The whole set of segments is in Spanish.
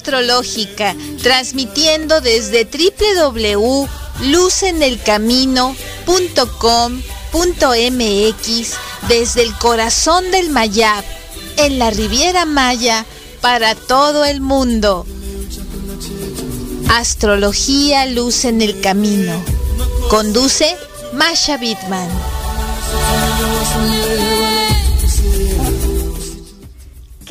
Astrológica, transmitiendo desde www.lucenelcamino.com.mx desde el corazón del Mayab, en la Riviera Maya, para todo el mundo. Astrología Luz en el Camino. Conduce Masha Bitman.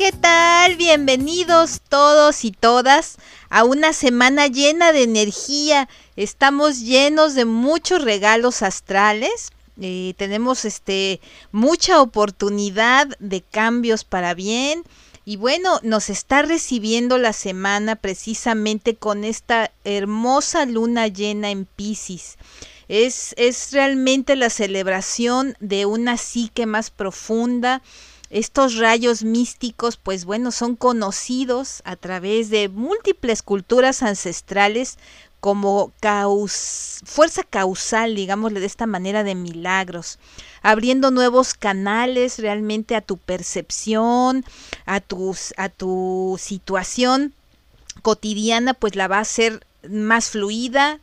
¿Qué tal? Bienvenidos todos y todas a una semana llena de energía. Estamos llenos de muchos regalos astrales. Eh, tenemos este mucha oportunidad de cambios para bien. Y bueno, nos está recibiendo la semana precisamente con esta hermosa luna llena en Pisces. Es, es realmente la celebración de una psique más profunda, estos rayos místicos, pues bueno, son conocidos a través de múltiples culturas ancestrales como fuerza causal, digámosle de esta manera, de milagros, abriendo nuevos canales realmente a tu percepción, a, tus, a tu situación cotidiana, pues la va a hacer más fluida,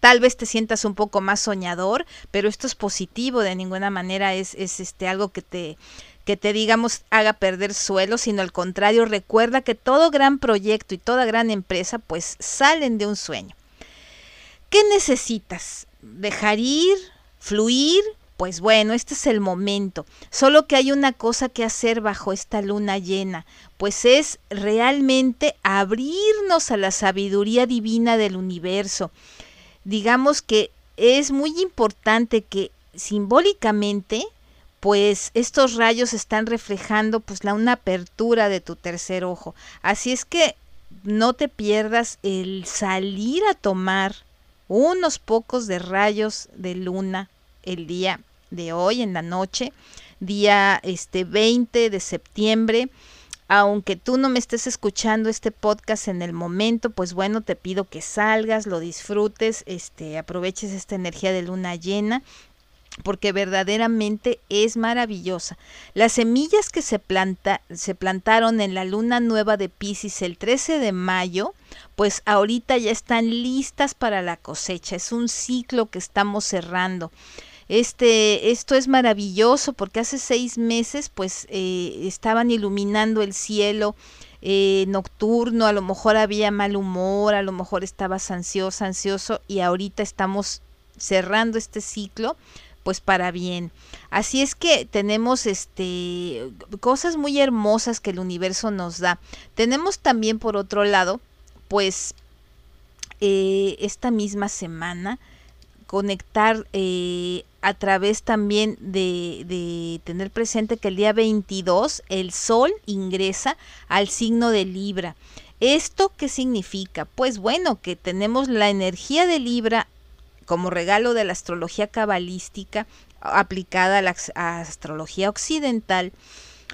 tal vez te sientas un poco más soñador, pero esto es positivo, de ninguna manera es, es este algo que te que te digamos haga perder suelo, sino al contrario, recuerda que todo gran proyecto y toda gran empresa pues salen de un sueño. ¿Qué necesitas? ¿Dejar ir? ¿Fluir? Pues bueno, este es el momento. Solo que hay una cosa que hacer bajo esta luna llena, pues es realmente abrirnos a la sabiduría divina del universo. Digamos que es muy importante que simbólicamente pues estos rayos están reflejando pues la una apertura de tu tercer ojo. Así es que no te pierdas el salir a tomar unos pocos de rayos de luna el día de hoy en la noche, día este 20 de septiembre. Aunque tú no me estés escuchando este podcast en el momento, pues bueno, te pido que salgas, lo disfrutes, este aproveches esta energía de luna llena porque verdaderamente es maravillosa. Las semillas que se, planta, se plantaron en la luna nueva de Pisces el 13 de mayo, pues ahorita ya están listas para la cosecha. Es un ciclo que estamos cerrando. Este, esto es maravilloso porque hace seis meses pues eh, estaban iluminando el cielo eh, nocturno, a lo mejor había mal humor, a lo mejor estabas ansioso, ansioso y ahorita estamos cerrando este ciclo pues para bien. Así es que tenemos este cosas muy hermosas que el universo nos da. Tenemos también por otro lado, pues eh, esta misma semana conectar eh, a través también de, de, tener presente que el día 22 el sol ingresa al signo de Libra. ¿Esto qué significa? Pues bueno, que tenemos la energía de Libra como regalo de la astrología cabalística aplicada a la astrología occidental.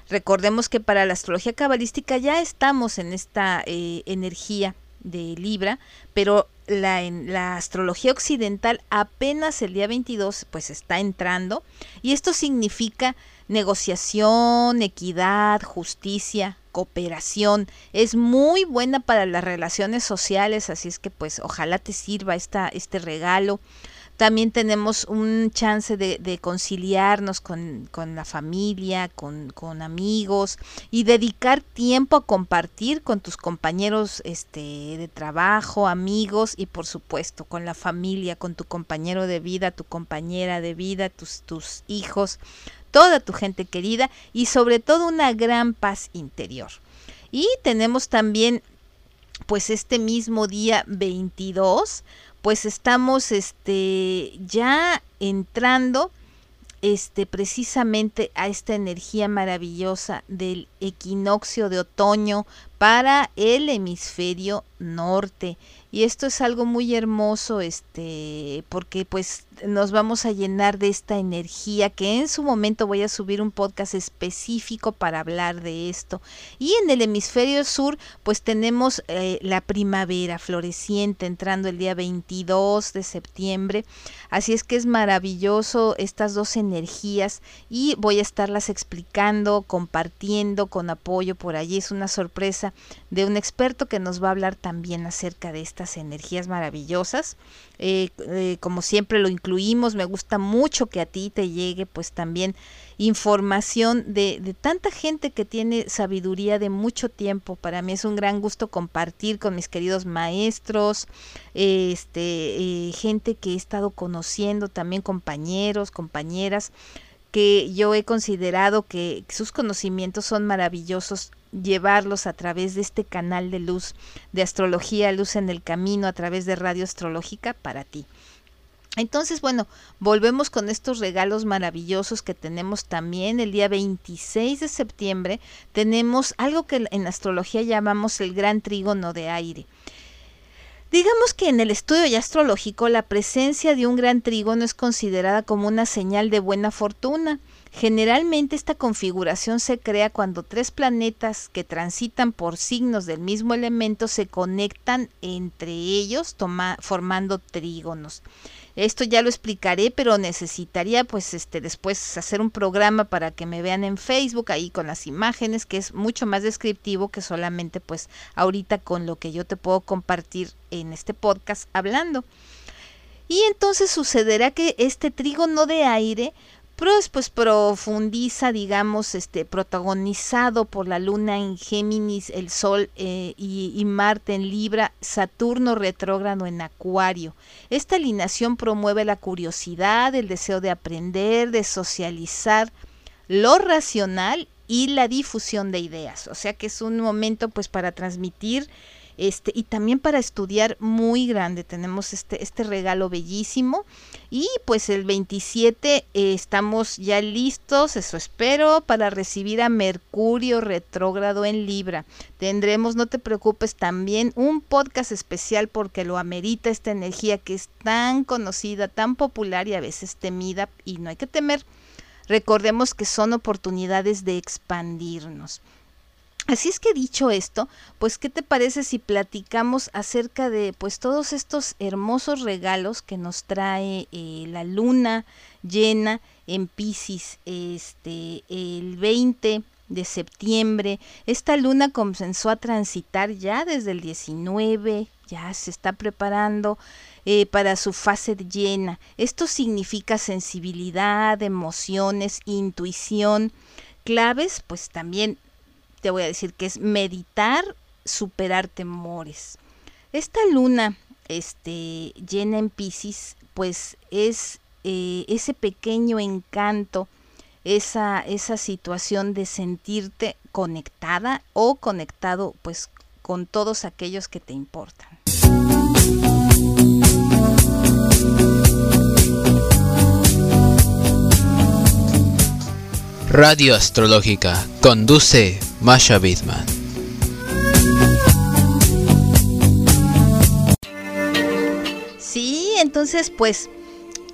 Recordemos que para la astrología cabalística ya estamos en esta eh, energía de Libra, pero la, en la astrología occidental apenas el día 22 pues está entrando y esto significa negociación, equidad, justicia, cooperación. Es muy buena para las relaciones sociales, así es que pues ojalá te sirva esta, este regalo. También tenemos un chance de, conciliarnos con, la familia, con, con, amigos y dedicar tiempo a compartir con tus compañeros este, de trabajo, amigos y por supuesto con la familia, con tu compañero de vida, tu compañera de vida, tus, tus hijos, toda tu gente querida y sobre todo una gran paz interior. Y tenemos también pues este mismo día 22, pues estamos este ya entrando este precisamente a esta energía maravillosa del equinoccio de otoño para el hemisferio norte y esto es algo muy hermoso este porque pues nos vamos a llenar de esta energía que en su momento voy a subir un podcast específico para hablar de esto. Y en el hemisferio sur pues tenemos eh, la primavera floreciente entrando el día 22 de septiembre. Así es que es maravilloso estas dos energías y voy a estarlas explicando compartiendo con apoyo por allí. Es una sorpresa de un experto que nos va a hablar también acerca de estas energías maravillosas. Eh, eh, como siempre lo incluimos, me gusta mucho que a ti te llegue pues también información de, de, tanta gente que tiene sabiduría de mucho tiempo. Para mí es un gran gusto compartir con mis queridos maestros, este, eh, gente que he estado conociendo, también compañeros, compañeras que yo he considerado que sus conocimientos son maravillosos llevarlos a través de este canal de luz de astrología, luz en el camino, a través de radio astrológica para ti. Entonces, bueno, volvemos con estos regalos maravillosos que tenemos también el día 26 de septiembre. Tenemos algo que en astrología llamamos el gran trígono de aire. Digamos que en el estudio astrológico la presencia de un gran trígono es considerada como una señal de buena fortuna. Generalmente esta configuración se crea cuando tres planetas que transitan por signos del mismo elemento se conectan entre ellos formando trígonos. Esto ya lo explicaré, pero necesitaría pues este después hacer un programa para que me vean en Facebook ahí con las imágenes, que es mucho más descriptivo que solamente pues ahorita con lo que yo te puedo compartir en este podcast hablando. Y entonces sucederá que este trígono de aire pues profundiza, digamos, este, protagonizado por la luna en Géminis, el Sol eh, y, Marte en Libra, Saturno retrógrado en Acuario. Esta alineación promueve la curiosidad, el deseo de aprender, de socializar, lo racional y la difusión de ideas. O sea que es un momento pues para transmitir este, y también para estudiar muy grande. Tenemos este, este regalo bellísimo. Y pues el 27 eh, estamos ya listos, eso espero, para recibir a Mercurio retrógrado en Libra. Tendremos, no te preocupes, también un podcast especial porque lo amerita esta energía que es tan conocida, tan popular y a veces temida y no hay que temer. Recordemos que son oportunidades de expandirnos. Así es que dicho esto, pues qué te parece si platicamos acerca de pues todos estos hermosos regalos que nos trae eh, la luna llena en Pisces este el 20 de septiembre. Esta luna comenzó a transitar ya desde el 19, ya se está preparando eh, para su fase llena. Esto significa sensibilidad, emociones, intuición, claves, pues también te voy a decir que es meditar, superar temores. Esta luna este, llena en Pisces, pues es eh, ese pequeño encanto, esa, esa situación de sentirte conectada o conectado pues con todos aquellos que te importan. Radio Astrológica conduce Masha Bidman. Sí, entonces pues,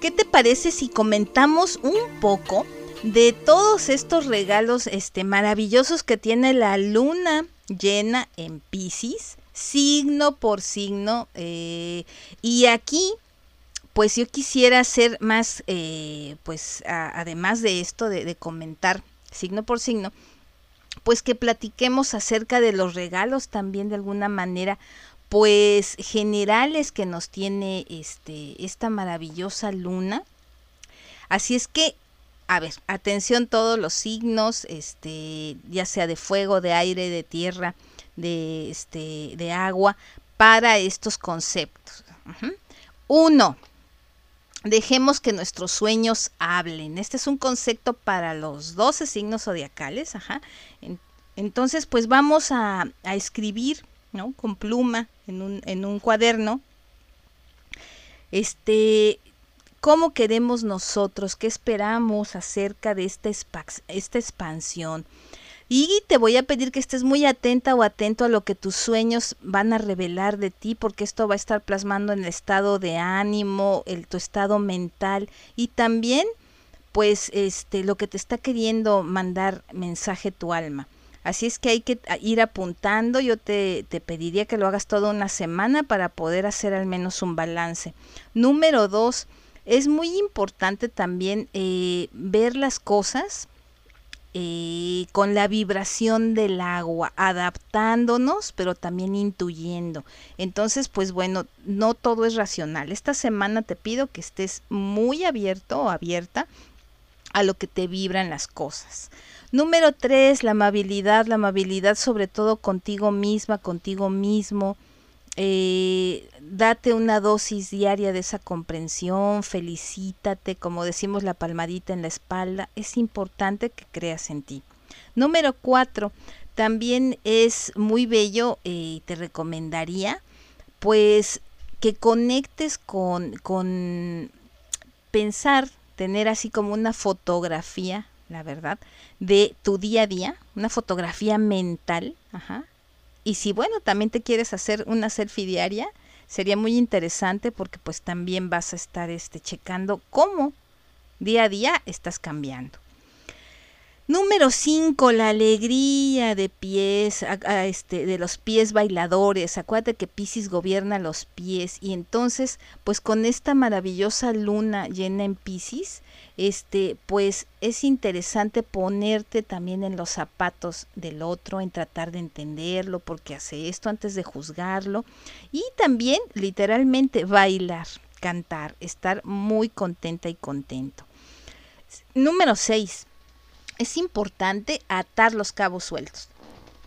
¿qué te parece si comentamos un poco de todos estos regalos este, maravillosos que tiene la luna llena en Pisces, signo por signo? Eh, y aquí pues yo quisiera hacer más, eh, pues además de esto, de, comentar signo por signo, pues que platiquemos acerca de los regalos también de alguna manera, pues generales que nos tiene este, esta maravillosa luna. Así es que, a ver, atención todos los signos, este, ya sea de fuego, de aire, de tierra, de, este, de agua, para estos conceptos. Uno, Dejemos que nuestros sueños hablen. Este es un concepto para los 12 signos zodiacales. Ajá. entonces, pues vamos a, escribir, ¿no? Con pluma en un, en un cuaderno. Este, ¿cómo queremos nosotros? ¿Qué esperamos acerca de esta, esta expansión? Y te voy a pedir que estés muy atenta o atento a lo que tus sueños van a revelar de ti, porque esto va a estar plasmando en el estado de ánimo, el, tu estado mental y también, pues, este, lo que te está queriendo mandar mensaje tu alma. Así es que hay que ir apuntando. Yo te, te, pediría que lo hagas toda una semana para poder hacer al menos un balance. Número dos, es muy importante también eh, ver las cosas eh, con la vibración del agua, adaptándonos, pero también intuyendo. Entonces, pues bueno, no todo es racional. Esta semana te pido que estés muy abierto o abierta a lo que te vibran las cosas. Número tres, la amabilidad, la amabilidad sobre todo contigo misma, contigo mismo. Eh, date una dosis diaria de esa comprensión, felicítate, como decimos la palmadita en la espalda, es importante que creas en ti. Número cuatro, también es muy bello y eh, te recomendaría pues que conectes con, con pensar, tener así como una fotografía, la verdad, de tu día a día, una fotografía mental, ajá. Y si bueno, también te quieres hacer una selfie diaria, sería muy interesante porque pues también vas a estar este checando cómo día a día estás cambiando. Número 5, la alegría de pies, este, de los pies bailadores. Acuérdate que Pisces gobierna los pies y entonces, pues con esta maravillosa luna llena en Pisces, este, pues es interesante ponerte también en los zapatos del otro, en tratar de entenderlo, porque hace esto antes de juzgarlo y también literalmente bailar, cantar, estar muy contenta y contento. Número 6 es importante atar los cabos sueltos.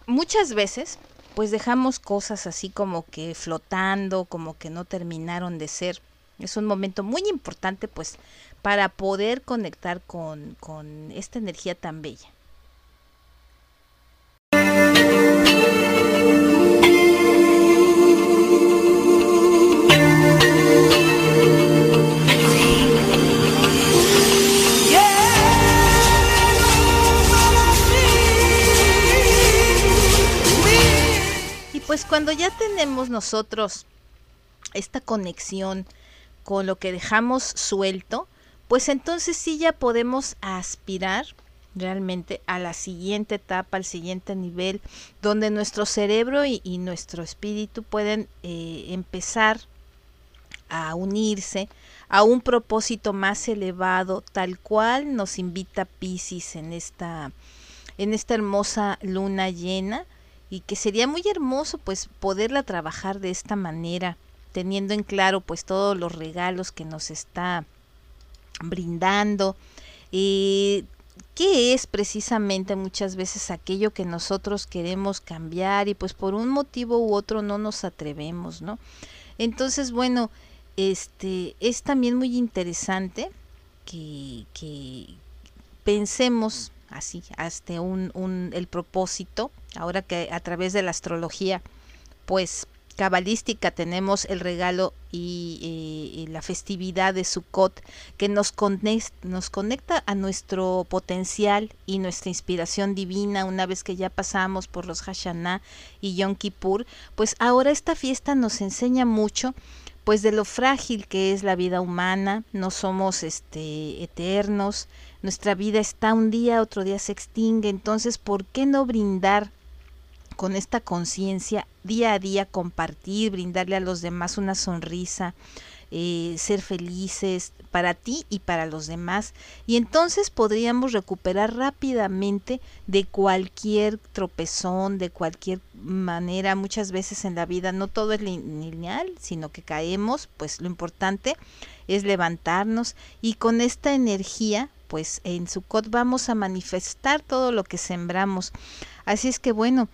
Muchas veces, pues dejamos cosas así como que flotando, como que no terminaron de ser. Es un momento muy importante, pues, para poder conectar con, con esta energía tan bella. pues cuando ya tenemos nosotros esta conexión con lo que dejamos suelto, pues entonces sí ya podemos aspirar realmente a la siguiente etapa, al siguiente nivel, donde nuestro cerebro y, nuestro espíritu pueden eh, empezar a unirse a un propósito más elevado, tal cual nos invita Pisces en esta, en esta hermosa luna llena, y que sería muy hermoso pues poderla trabajar de esta manera, teniendo en claro pues todos los regalos que nos está brindando. y ¿Qué es precisamente muchas veces aquello que nosotros queremos cambiar y pues por un motivo u otro no nos atrevemos, ¿no? Entonces, bueno, este es también muy interesante que, que pensemos así, hasta un, el propósito, ahora que a través de la astrología, pues cabalística tenemos el regalo y, la festividad de Sukkot que nos, nos conecta a nuestro potencial y nuestra inspiración divina una vez que ya pasamos por los Hashanah y Yom Kippur, pues ahora esta fiesta nos enseña mucho pues de lo frágil que es la vida humana, no somos este eternos, nuestra vida está un día, otro día se extingue, entonces ¿por qué no brindar con esta conciencia día a día, compartir, brindarle a los demás una sonrisa, eh, ser felices para ti y para los demás. Y entonces podríamos recuperar rápidamente de cualquier tropezón, de cualquier manera. Muchas veces en la vida no todo es lineal, sino que caemos. Pues lo importante es levantarnos y con esta energía pues en Sukkot vamos a manifestar todo lo que sembramos. Así es que bueno,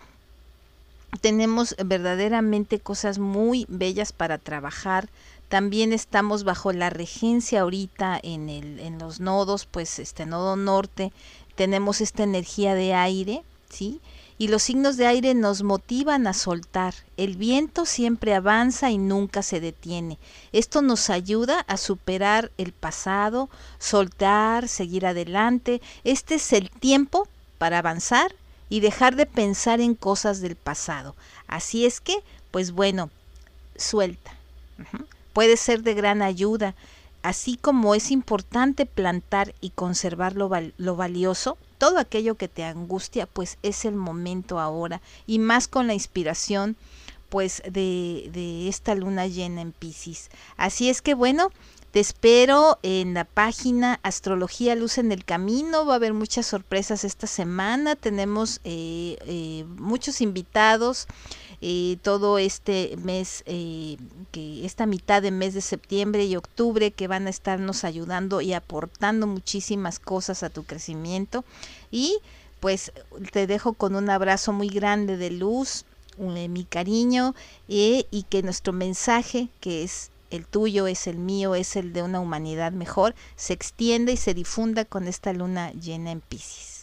tenemos verdaderamente cosas muy bellas para trabajar, también estamos bajo la regencia ahorita en, el, en los nodos, pues este nodo norte, tenemos esta energía de aire, ¿sí? Y los signos de aire nos motivan a soltar. El viento siempre avanza y nunca se detiene. Esto nos ayuda a superar el pasado, soltar, seguir adelante. Este es el tiempo para avanzar y dejar de pensar en cosas del pasado. Así es que, pues bueno, suelta puede ser de gran ayuda, así como es importante plantar y conservar lo, valioso, todo aquello que te angustia, pues es el momento ahora, y más con la inspiración pues de, de esta luna llena en Pisces. Así es que bueno, Te espero en la página Astrología Luz en el Camino. Va a haber muchas sorpresas esta semana. Tenemos eh, eh, muchos invitados. Eh, todo este mes, que esta mitad de mes de septiembre y octubre, que van a estarnos ayudando y aportando muchísimas cosas a tu crecimiento. Y pues te dejo con un abrazo muy grande de luz, mi cariño y que nuestro mensaje, que es el tuyo es el mío, es el de una humanidad mejor, se extienda y se difunda con esta luna llena en Pisces.